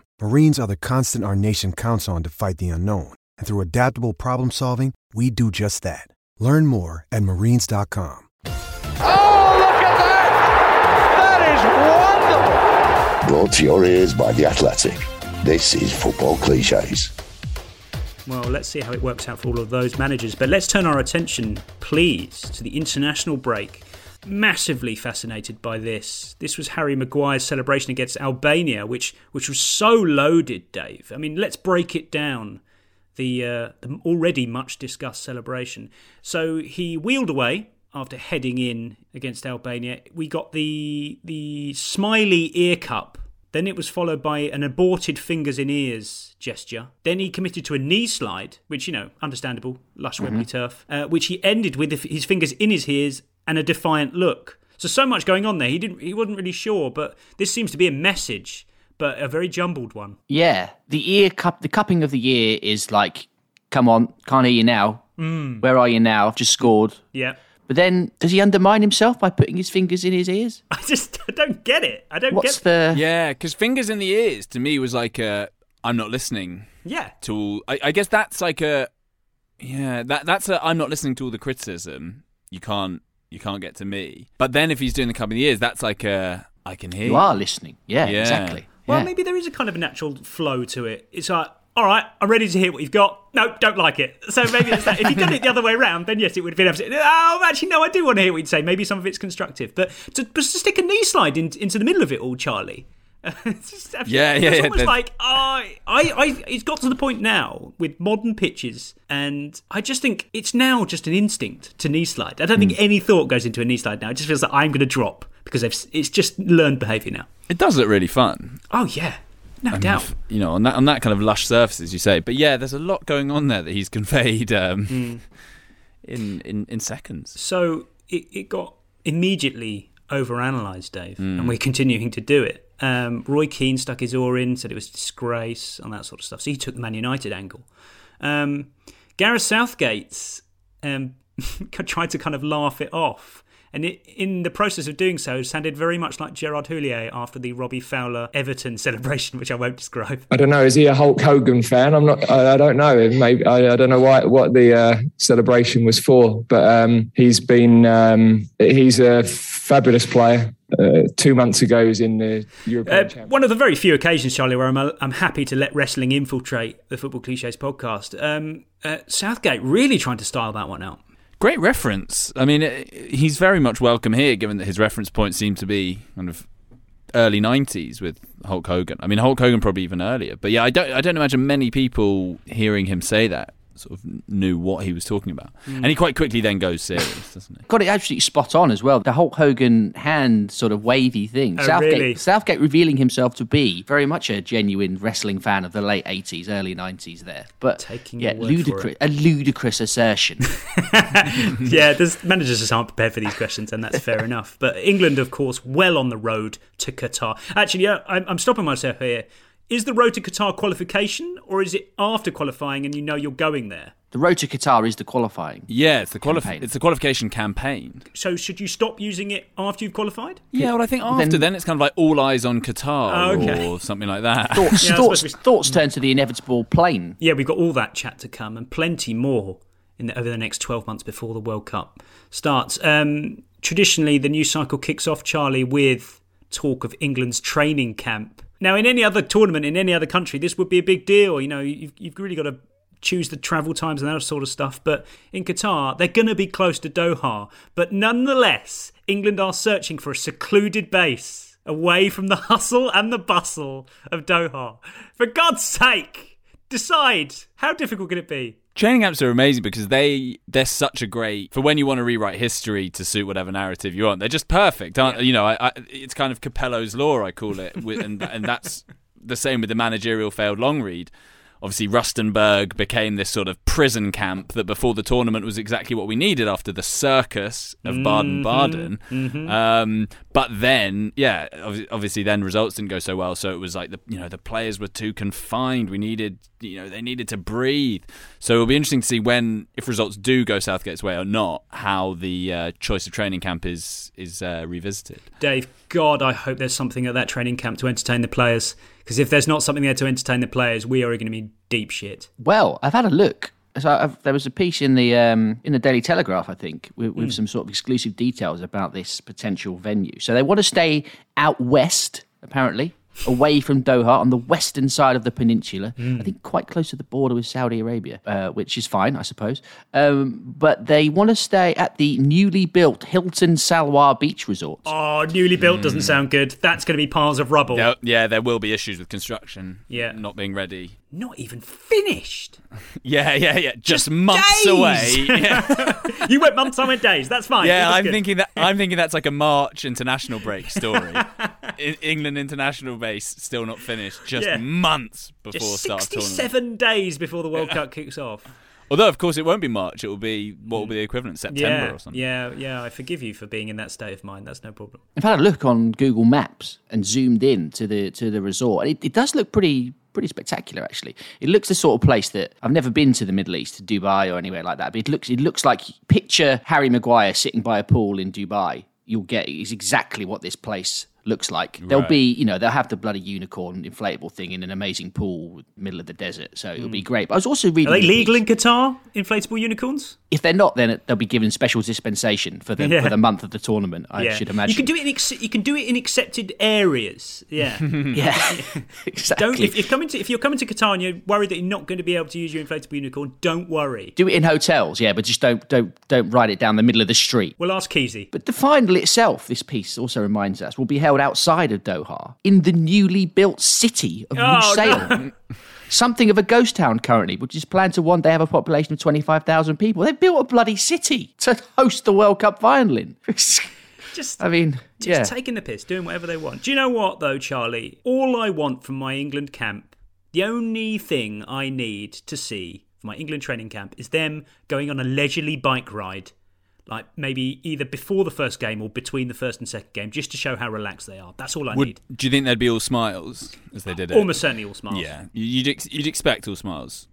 Marines are the constant our nation counts on to fight the unknown. And through adaptable problem solving, we do just that. Learn more at marines.com. Oh, look at that! That is wonderful! Brought to your ears by The Athletic. This is Football Cliches. Well, let's see how it works out for all of those managers. But let's turn our attention, please, to the international break. Massively fascinated by this. This was Harry Maguire's celebration against Albania, which which was so loaded, Dave. I mean, let's break it down. The, uh, the already much discussed celebration. So he wheeled away after heading in against Albania. We got the the smiley ear cup then it was followed by an aborted fingers in ears gesture. Then he committed to a knee slide, which, you know, understandable, lush Wembley turf, uh, which he ended with his fingers in his ears and a defiant look. So, so much going on there. He didn't. He wasn't really sure, but this seems to be a message, but a very jumbled one. Yeah, the ear cup, the cupping of the ear is like come on, can't hear you now. Mm. Where are you now? I've just scored. Yeah. But then, does he undermine himself by putting his fingers in his ears? I just I don't get it. I don't What's get the? Yeah, because fingers in the ears to me was like a I'm not listening. Yeah. To all, I, I guess that's like a yeah that that's a I'm not listening to all the criticism. You can't you can't get to me. But then if he's doing the cup in the ears, that's like a I can hear. You are listening. Yeah, exactly. Well, Yeah. maybe there is a kind of a natural flow to it. It's like, all right, I'm ready to hear what you've got. No, don't like it. So maybe it's that. If you'd done it the other way around, then yes, it would have been absolutely. Oh, actually, no, I do want to hear what you'd say. Maybe some of it's constructive, but to, but to stick a knee slide in, into the middle of it all, Charlie. it's just, Yeah, yeah, It's yeah, almost there's- like I, I, I. It's got to the point now with modern pitches, and I just think it's now just an instinct to knee slide. I don't Hmm. think any thought goes into a knee slide now. It just feels like I'm going to drop because it's just learned behaviour now. It does look really fun. Oh yeah, no And doubt. if- you know, on that on that kind of lush surface, as you say. But yeah, there's a lot going on there that he's conveyed um, Hmm. in, in in seconds. So it, it got immediately overanalyzed, Dave, Mm. and we're continuing to do it. Um, Roy Keane stuck his oar in, said it was disgrace and that sort of stuff. So he took the Man United angle. Um, Gareth Southgate's um, tried to kind of laugh it off. And it, in the process of doing so, sounded very much like Gerard Houllier after the Robbie Fowler Everton celebration, which I won't describe. I don't know. Is he a Hulk Hogan fan? I'm not. I, I don't know. Maybe I, I don't know why what the uh, celebration was for. But um, he's been. Um, he's a fabulous player. Uh, two months ago, was in the European. Uh, one of the very few occasions, Charlie, where I'm, I'm happy to let wrestling infiltrate the Football Cliches podcast. Um, uh, Southgate really trying to style that one out. Great reference. I mean, it, he's very much welcome here, given that his reference point seemed to be kind of early '90s with Hulk Hogan. I mean, Hulk Hogan probably even earlier. But yeah, I don't. I don't imagine many people hearing him say that sort of knew what he was talking about. Mm. And he quite quickly then goes serious, doesn't he? Got it absolutely spot on as well. The Hulk Hogan hand sort of wavy thing. Oh, Southgate, really? Southgate revealing himself to be very much a genuine wrestling fan of the late 80s, early 90s there. But Taking yeah, your word for ludicrous, a ludicrous assertion. yeah, there's managers just aren't prepared for these questions, and that's fair enough. But England, of course, well on the road to Qatar. Actually, yeah, I'm, I'm stopping myself here. Is the road to Qatar qualification, or is it after qualifying and you know you're going there? the road to Qatar is the qualifying. Yeah, it's the qualif- Campaign. It's the qualification campaign. So should you stop using it after you've qualified? Yeah, well, I think after then, it's kind of like all eyes on Qatar Oh, okay. or something like that. Thoughts, Yeah, thoughts, suppose thoughts turn to the inevitable plane. Yeah, we've got all that chat to come and plenty more in the, over the next 12 months before the World Cup starts. Um, traditionally, the new cycle kicks off, Charlie, with talk of England's training camp. Now, in any other tournament, in any other country, this would be a big deal. You know, you've, you've really got to choose the travel times and that sort of stuff. But in Qatar, they're going to be close to Doha. But nonetheless, England are searching for a secluded base away from the hustle and the bustle of Doha. For God's sake, decide how difficult can it be? Training apps are amazing because they they're such a great for when you want to rewrite history to suit whatever narrative you want. They're just perfect, aren't you know? I, I, it's kind of Capello's law, I call it, and and that's the same with the managerial failed long read. Obviously, Rustenburg became this sort of prison camp that before the tournament was exactly what we needed after the circus of Baden Baden. mhm. Um, but then, yeah, obviously, then results didn't go so well. So it was like the you know the players were too confined. We needed you know they needed to breathe. So it'll be interesting to see when if results do go Southgate's way or not, how the uh, choice of training camp is is uh, revisited. Dave, God, I hope there's something at that training camp to entertain the players. Because if there's not something there to entertain the players, we are going to be deep shit. Well, I've had a look. So I've, there was a piece in the um, in the Daily Telegraph, I think, with, with Mm. some sort of exclusive details about this potential venue. So they want to stay out west, apparently, away from Doha on the western side of the peninsula. I think quite close to the border with Saudi Arabia, uh, which is fine, I suppose. Um, but they want to stay at the newly built Hilton Salwa Beach Resort. Oh, newly built doesn't sound good. That's going to be piles of rubble. Yeah, yeah, there will be issues with construction. Yeah. not being ready. Not even finished. Yeah, yeah, yeah. Just, months days. away. Yeah. you went months, I went days. That's fine. Yeah, That's I'm good. thinking that I'm thinking that's like a March international break story. In England international base still not finished, just Yeah. months before Just start of tournament. 67 days before the World Cup kicks off. Although of course it won't be March, it will be what will be the equivalent September yeah, or something. yeah, yeah. I forgive you for being in that state of mind. That's no problem. I've had a look on Google Maps and zoomed in to the to the resort. It, it does look pretty pretty spectacular actually. It looks the sort of place that I've never been to the Middle East, Dubai or anywhere like that. But it looks it looks like picture Harry Maguire sitting by a pool in Dubai. You'll get is exactly what this place looks like. There'll be, you know, they'll have the bloody unicorn inflatable thing in an amazing pool middle of the desert. So it'll be hmm. great. But I was also reading Are they legal in Qatar? Inflatable unicorns? If they're not, then they'll be given special dispensation for the Yeah. for the month of the tournament. I Yeah. should imagine. You can do it in ex- you can do it in accepted areas. Yeah, yeah, exactly. Don't if, if coming to if you're coming to Qatar and you're worried that you're not going to be able to use your inflatable unicorn, don't worry. Do it in hotels, yeah, but just don't don't don't ride it down the middle of the street. We'll ask Keezy. But the final itself, this piece also reminds us, will be held outside of Doha in the newly built city of Oh, Lusail. no. Something of a ghost town currently, which is planned to one day have a population of 25,000 people. They've built a bloody city to host the World Cup final in. Just I mean, just yeah. taking the piss, doing whatever they want. Do you know what though, Charlie? All I want from my England camp, the only thing I need to see for my England training camp is them going on a leisurely bike ride. Like maybe either before the first game or between the first and second game, just to show how relaxed they are. That's all I Would, need. do you think they'd be all smiles as they did it? Almost certainly all smiles. Yeah, you'd ex- you'd expect all smiles,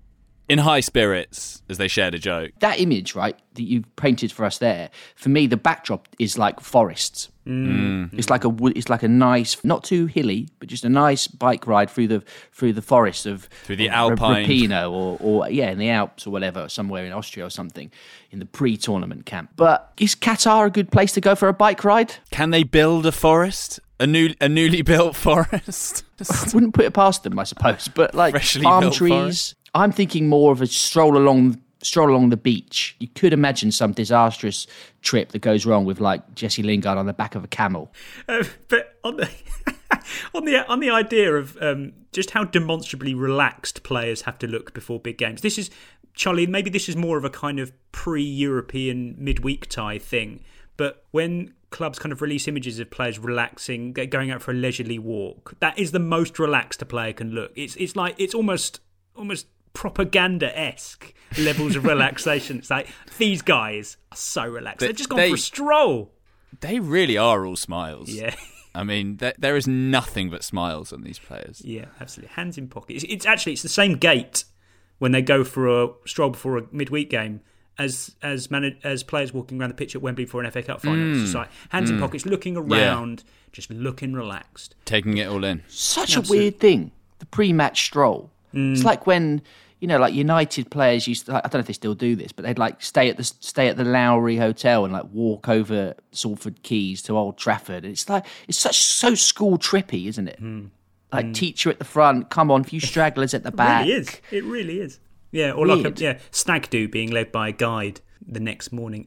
in high spirits as they shared a joke. that image, right, that you've painted for us there, for me, the backdrop is like forests. Mm. It's like a it's like a nice, not too hilly, but just a nice bike ride through the through the forest of Through the Alpine. Rapino or or yeah, in the Alps or whatever, somewhere in Austria or something, in the pre-tournament camp. But is Qatar a good place to go for a bike ride? Can they build a forest? A new, a newly built forest? I wouldn't put it past them, I suppose. But like Freshly palm built trees, forest. I'm thinking more of a stroll along stroll along the beach. You could imagine some disastrous trip that goes wrong with like Jesse Lingard on the back of a camel. Uh, but on the on the on the idea of um, just how demonstrably relaxed players have to look before big games. This is Charlie. Maybe this is more of a kind of pre-European midweek tie thing. But when clubs kind of release images of players relaxing, go- going out for a leisurely walk, that is the most relaxed a player can look. It's it's like it's almost almost propaganda esque levels of relaxation. It's like these guys are so relaxed. They- They've just gone they- for a stroll. They really are all smiles. Yeah. I mean, th- there is nothing but smiles on these players. Yeah, absolutely. Hands in pockets. It's, it's actually it's the same gait when they go for a stroll before a midweek game as as man- as players walking around the pitch at Wembley for an FA Cup final. It's Mm. just like hands in Mm. pockets, looking Yeah. around, just looking relaxed. Taking it all in. Such Absolutely. a weird thing, the pre-match stroll. Mm. It's like when you know, like United players used. To, I don't know if they still do this, but they'd like stay at the stay at the Lowry Hotel and like walk over Salford Quays to Old Trafford. And it's like it's such so school trippy, isn't it? Hmm. Like hmm. teacher at the front, come on, few stragglers at the back. It really is. It really is. Yeah, or like a yeah stag do being led by a guide the next morning.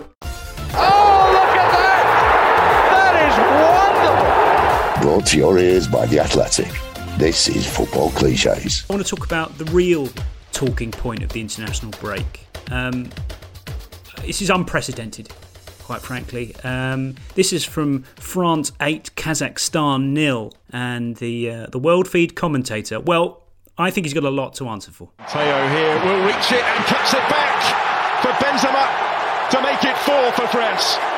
Brought to your ears by The Athletic. This is Football Cliches. I want to talk about the real talking point of the international break. Um, this is unprecedented, quite frankly. Um, this is from France 8, Kazakhstan nil, and the uh, the world feed commentator. Well, I think he's got a lot to answer for. Teo here will reach it and cuts it back for Benzema to make it four for France.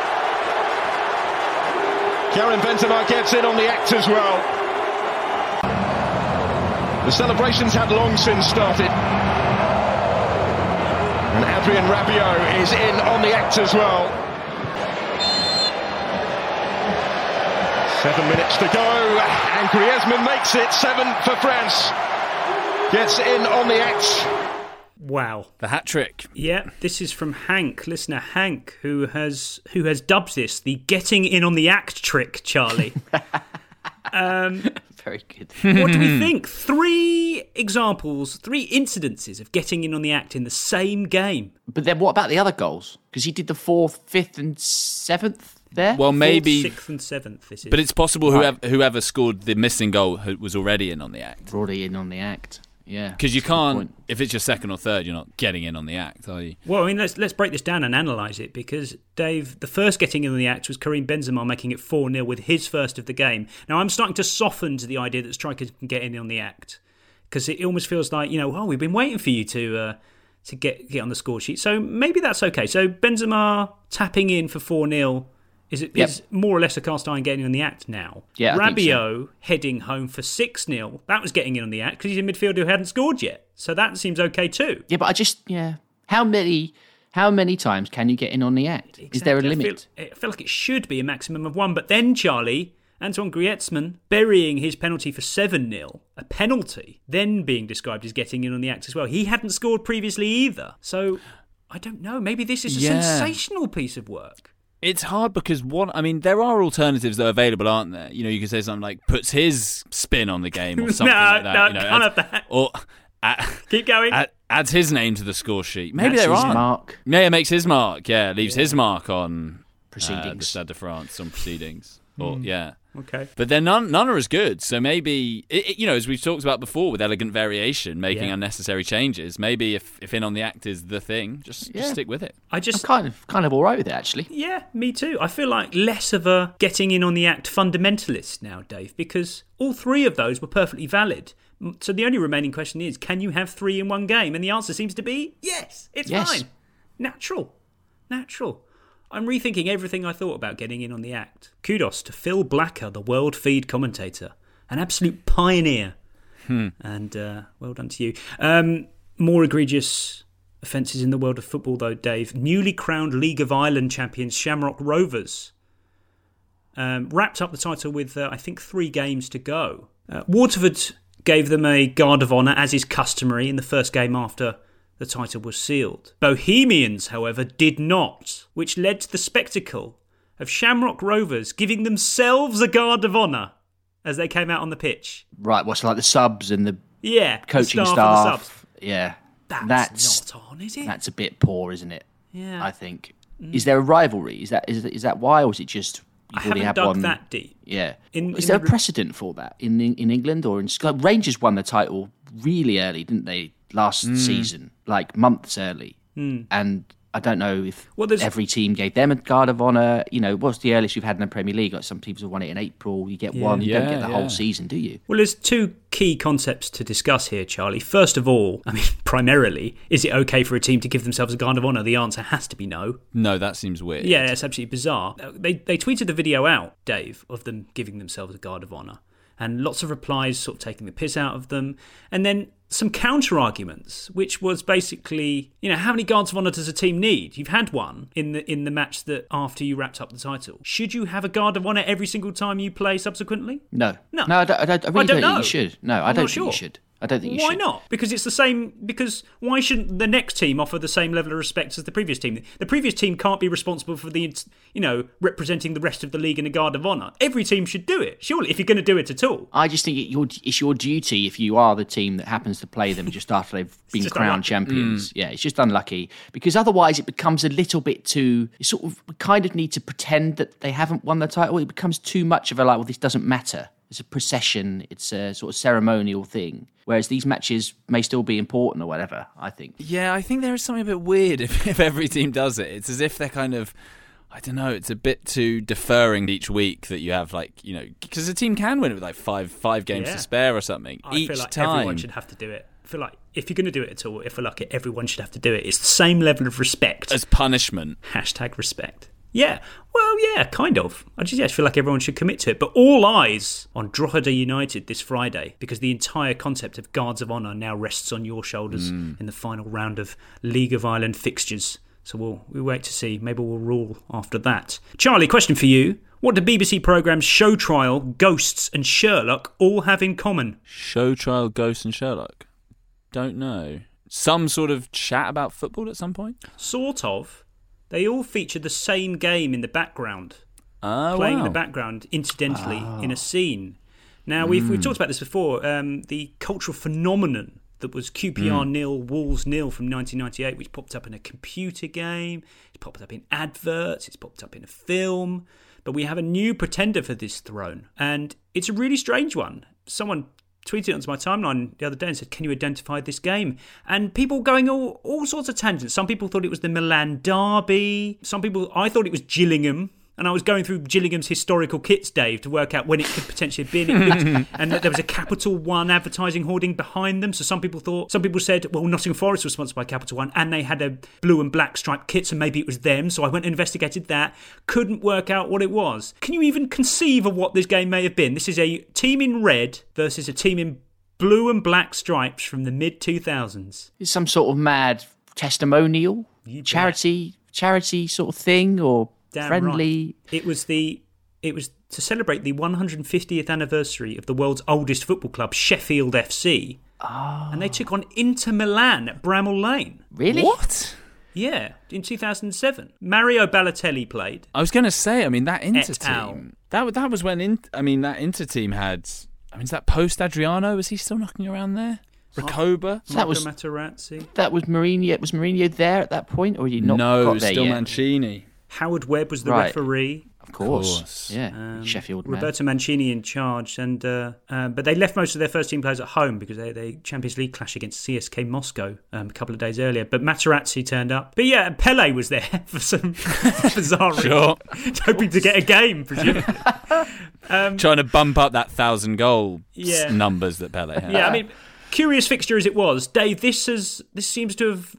Karim Benzema gets in on the act as well. The celebrations had long since started. And Adrien Rabiot is in on the act as well. Seven minutes to go, and Griezmann makes it seven for France. gets in on the act. Wow. The hat trick. Yeah, this is from Hank, listener Hank, who has who has dubbed this the getting in on the act trick, Charlie. um, Very good. what do we think? Three examples, three incidences of getting in on the act in the same game. But then what about the other goals? Because he did the fourth, fifth, and seventh there. Well, maybe. sixth and seventh. This is. But it's possible Right. whoever whoever scored the missing goal was already in on the act. Already in on the act. Yeah. Because you That's a good can't, if it's your second or third, you're not getting in on the act, are you? Well, I mean, let's let's break this down and analyse it because Dave, the first getting in on the act was Karim Benzema making it four 0 with his first of the game. Now I'm starting to soften to the idea that strikers can get in on the act because it almost feels like you know, oh, we've been waiting for you to uh, to get get on the score sheet. So maybe that's okay. So Benzema tapping in for four 0 is it Yep. is more or less a cast iron getting in on the act now. Yeah, think so. Rabiot heading home for six 0 that was getting in on the act because he's a midfielder who hadn't scored yet. So that seems okay too. Yeah, but I just yeah. How many? How many times can you get in on the act? Is there a limit? I feel, I feel like it should be a maximum of one. But then, Charlie, Antoine Griezmann burying his penalty for 7 0, a penalty, then being described as getting in on the act as well. He hadn't scored previously either. So I don't know. Maybe this is a Yeah. sensational piece of work. It's hard because one, I mean, there are alternatives that are available, aren't there? You know, you could say something like puts his spin on the game or something No, like that. no, you know, can't adds- have that. Or uh, Keep going. add- adds his name to the score sheet. Maybe there are. mark. Yeah, makes his mark. Yeah, leaves his mark on uh, Proceedings. the Stade de France on proceedings. Or Hmm. yeah. Okay. But they're none, none are as good. So maybe, it, it- you know, as we've talked about before with elegant variation, making Yeah. unnecessary changes, maybe if, if in on the act is the thing, just, Yeah. just stick with it. I just. I'm kind of kind of all right with it actually. Yeah, me too. I feel like less of a getting in on the act fundamentalist now, Dave, because all three of those were perfectly valid. So the only remaining question is can you have three in one game? And the answer seems to be yes, it's Yes. fine. Natural. Natural. I'm rethinking everything I thought about getting in on the act. Kudos to Phil Blacker, the world feed commentator, an absolute pioneer. And uh, well done to you. Um, more egregious offences in the world of football, though, Dave. Newly crowned League of Ireland champions Shamrock Rovers um, wrapped up the title with, uh, I think, three games to go. Uh, Waterford gave them a guard of honour, as is customary, in the first game after the title was sealed. Bohemians, however, did not, which led to the spectacle of Shamrock Rovers giving themselves a guard of honour as they came out on the pitch. Right, what's like the subs and the Yeah, coaching staff the staff? subs. Yeah, That's, not on, is it? That's a bit poor, isn't it? Yeah. I think. Is there a rivalry? Is that is, is that why, or is it just I haven't had dug one? that deep. Yeah. In- is in there the a precedent for that in in England or in? Rangers won the title really early, didn't they? Last Mm. season, like months early, Mm. and I don't know if Well, every team gave them a guard of honour. You know, what's the earliest you've had in the Premier League? Like some teams have won it in April. You get Yeah. one. You don't get the yeah. whole season, do you? Well, there's two key concepts to discuss here, Charlie. First of all, I mean, primarily, is it okay for a team to give themselves a guard of honour? The answer has to be no. No, that seems weird. Yeah, it's absolutely bizarre. Uh, They they tweeted the video out, Dave, of them giving themselves a guard of honour, and lots of replies, sort of taking the piss out of them, and then some counter arguments, which was basically, you know, how many guards of honour does a team need? You've had one in the in the match that after you wrapped up the title. Should you have a guard of honour every single time you play subsequently? No, No. no, I, don't, I, don't, I really I don't think know. you should. No, I I'm don't not think sure. you should. I don't think you why should. not? Because it's the same. Because why shouldn't the next team offer the same level of respect as the previous team? The previous team can't be responsible for the, you know, representing the rest of the league in a guard of honour. Every team should do it, surely, if you're going to do it at all. I just think it's your duty if you are the team that happens to play them just after they've been crowned unlucky. champions. Mm. Yeah, it's just unlucky because otherwise it becomes a little bit too. You sort of we kind of need to pretend that they haven't won the title. It becomes too much of a like, well, this doesn't matter. It's a procession. It's a sort of ceremonial thing. Whereas these matches may still be important or whatever. I think. Yeah, I think there is something a bit weird if, if every team does it. It's as if they're kind of, I don't know, it's a bit too deferring each week that you have like, you know, because a team can win it with like five five games Yeah. to spare or something. I each feel like time. everyone should have to do it. I feel like if you're going to do it at all, if we're lucky, everyone should have to do it. It's the same level of respect. As punishment. Hashtag respect. Yeah, well, yeah, kind of. I just, yeah, just feel like everyone should commit to it. But all eyes on Drogheda United this Friday because the entire concept of Guards of Honour now rests on your shoulders Mm. in the final round of League of Ireland fixtures. So we'll we wait to see. Maybe we'll rule after that. Charlie, question for you. What do BBC programmes Show Trial, Ghosts, and Sherlock all have in common? Show trial, Ghost, and Sherlock. Don't know. Some sort of chat about football at some point? Sort of. They all feature the same game in the background. Oh, playing in the background, incidentally, in a scene. Now, we've, we've Mm. talked about this before um, the cultural phenomenon that was QPR Mm. nil, Wolves nil from 1998, which popped up in a computer game, it's popped up in adverts, it's popped up in a film. But we have a new pretender for this throne, and it's a really strange one. Someone tweeted onto my timeline the other day and said, Can you identify this game? And people going all, all sorts of tangents. Some people thought it was the Milan Derby. Some people, I thought it was Gillingham. And I was going through Gillingham's historical kits, Dave, to work out when it could potentially have been. It and that there was a Capital One advertising hoarding behind them. So some people thought, some people said, well, Nottingham Forest was sponsored by Capital One, and they had a blue and black striped kit, so maybe it was them. So I went and investigated that. Couldn't work out what it was. Can you even conceive of what this game may have been? This is a team in red versus a team in blue and black stripes from the mid 2000s. Is some sort of mad testimonial, charity, charity sort of thing, or Damn friendly? right. It was the it was to celebrate the 150th anniversary of the world's oldest football club, Sheffield FC. Ah. And they took on Inter Milan at Bramall Lane. Really? What? Yeah, in 2007. Mario Balotelli played. I was going to say, I mean, that Inter team. That that was when in, I mean that Inter team had. I mean, is that post Adriano? Is he still knocking around there? Recoba. So that was Materazzi. that was Mourinho. Was Mourinho there at that point, or had he not no, got there still yet? Mancini. Howard Webb was the Right. referee. Of course, course. yeah, Um, Sheffield man. Roberto Mancini in charge, and uh, uh, but they left most of their first team players at home because they they Champions League clash against CSKA Moscow um, a couple of days earlier. But Materazzi turned up. But yeah, Pele was there for some bizarre Sure. hoping to get a game, presumably. um, Trying to bump up that thousand goal Yeah. numbers that Pele had. yeah, I mean, curious fixture as it was, Dave. This has this seems to have,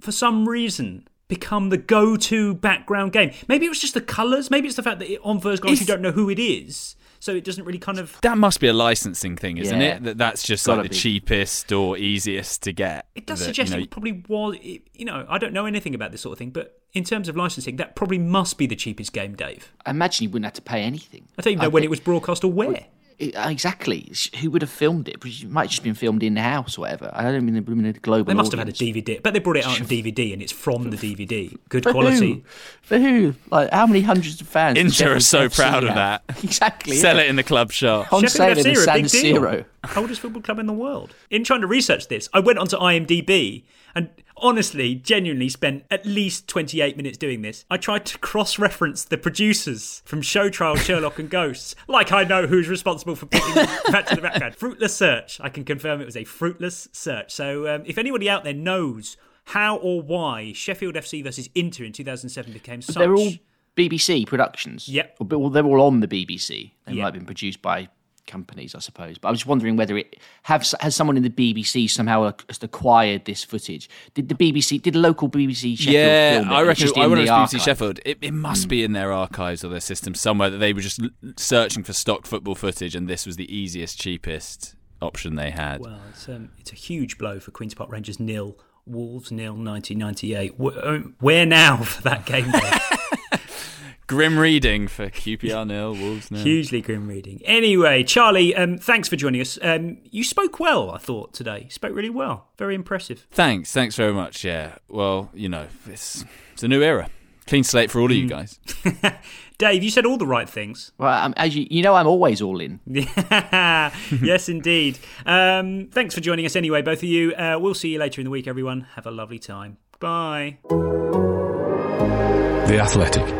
for some reason. Become the go-to background game. Maybe it was just the colours. Maybe it's the fact that it, on first glance you don't know who it is, so it doesn't really kind of That must be a licensing thing, isn't Yeah. it? That that's just Gotta like the be. cheapest or easiest to get. It does That, suggest you know, it probably was. It, you know, I don't know anything about this sort of thing, but in terms of licensing, that probably must be the cheapest game, Dave. I imagine you wouldn't have to pay anything. I don't even know when think- it was broadcast or where. It- uh, exactly. Who would have filmed it? Because It might have just been filmed in the house or whatever. I don't mean it would have global. They must have had a. DVD, but they brought it out on DVD, and it's from the DVD. Good For quality. Who? For who? Like how many hundreds of fans? does Inter are Sheffield so FC proud of that. Exactly. Sell yeah. it in the club shop. On sale Sheffield in the FC San. Siro. Oldest football club in the world. In trying to research this, I went onto IMDb and honestly, genuinely spent at least 28 minutes doing this. I tried to cross reference the producers from Show Trial, Sherlock and Ghosts, like I know who's responsible for putting Back to the background. Fruitless search. I can confirm it was a fruitless search. So um, if anybody out there knows how or why Sheffield FC versus Inter in 2007 became such. They're all BBC productions. Yep. Or- Well, they're all on the BBC. They Yeah. might have been produced by companies, I suppose. But I was wondering whether it have has someone in the BBC somehow ac- acquired this footage. Did the BBC? Did a local BBC Sheffield yeah, film it? I reckon. just I in would the BBC archive? Hmm. Sheffield. It, it must be in their archives or their system somewhere that they were just searching for stock football footage, and this was the easiest, cheapest option they had. Well, it's um, it's a huge blow for Queens Park Rangers nil, Wolves nil, 1998. Wh- um, Where now for that game? Dave? Grim reading for QPR nil, Wolves nil. Hugely grim reading. Anyway, Charlie, um, thanks for joining us. Um, you spoke well, I thought today. You spoke really well. Very impressive. Thanks, thanks very much. Yeah, well, you know, it's it's a new era, clean slate for all of you Hmm. guys. Dave, you said all the right things. Well, um, as you, you know, I'm always all in. yes, indeed. Um, thanks for joining us anyway, both of you. Uh, we'll see you later in the week, everyone. Have a lovely time. Bye. The Athletic.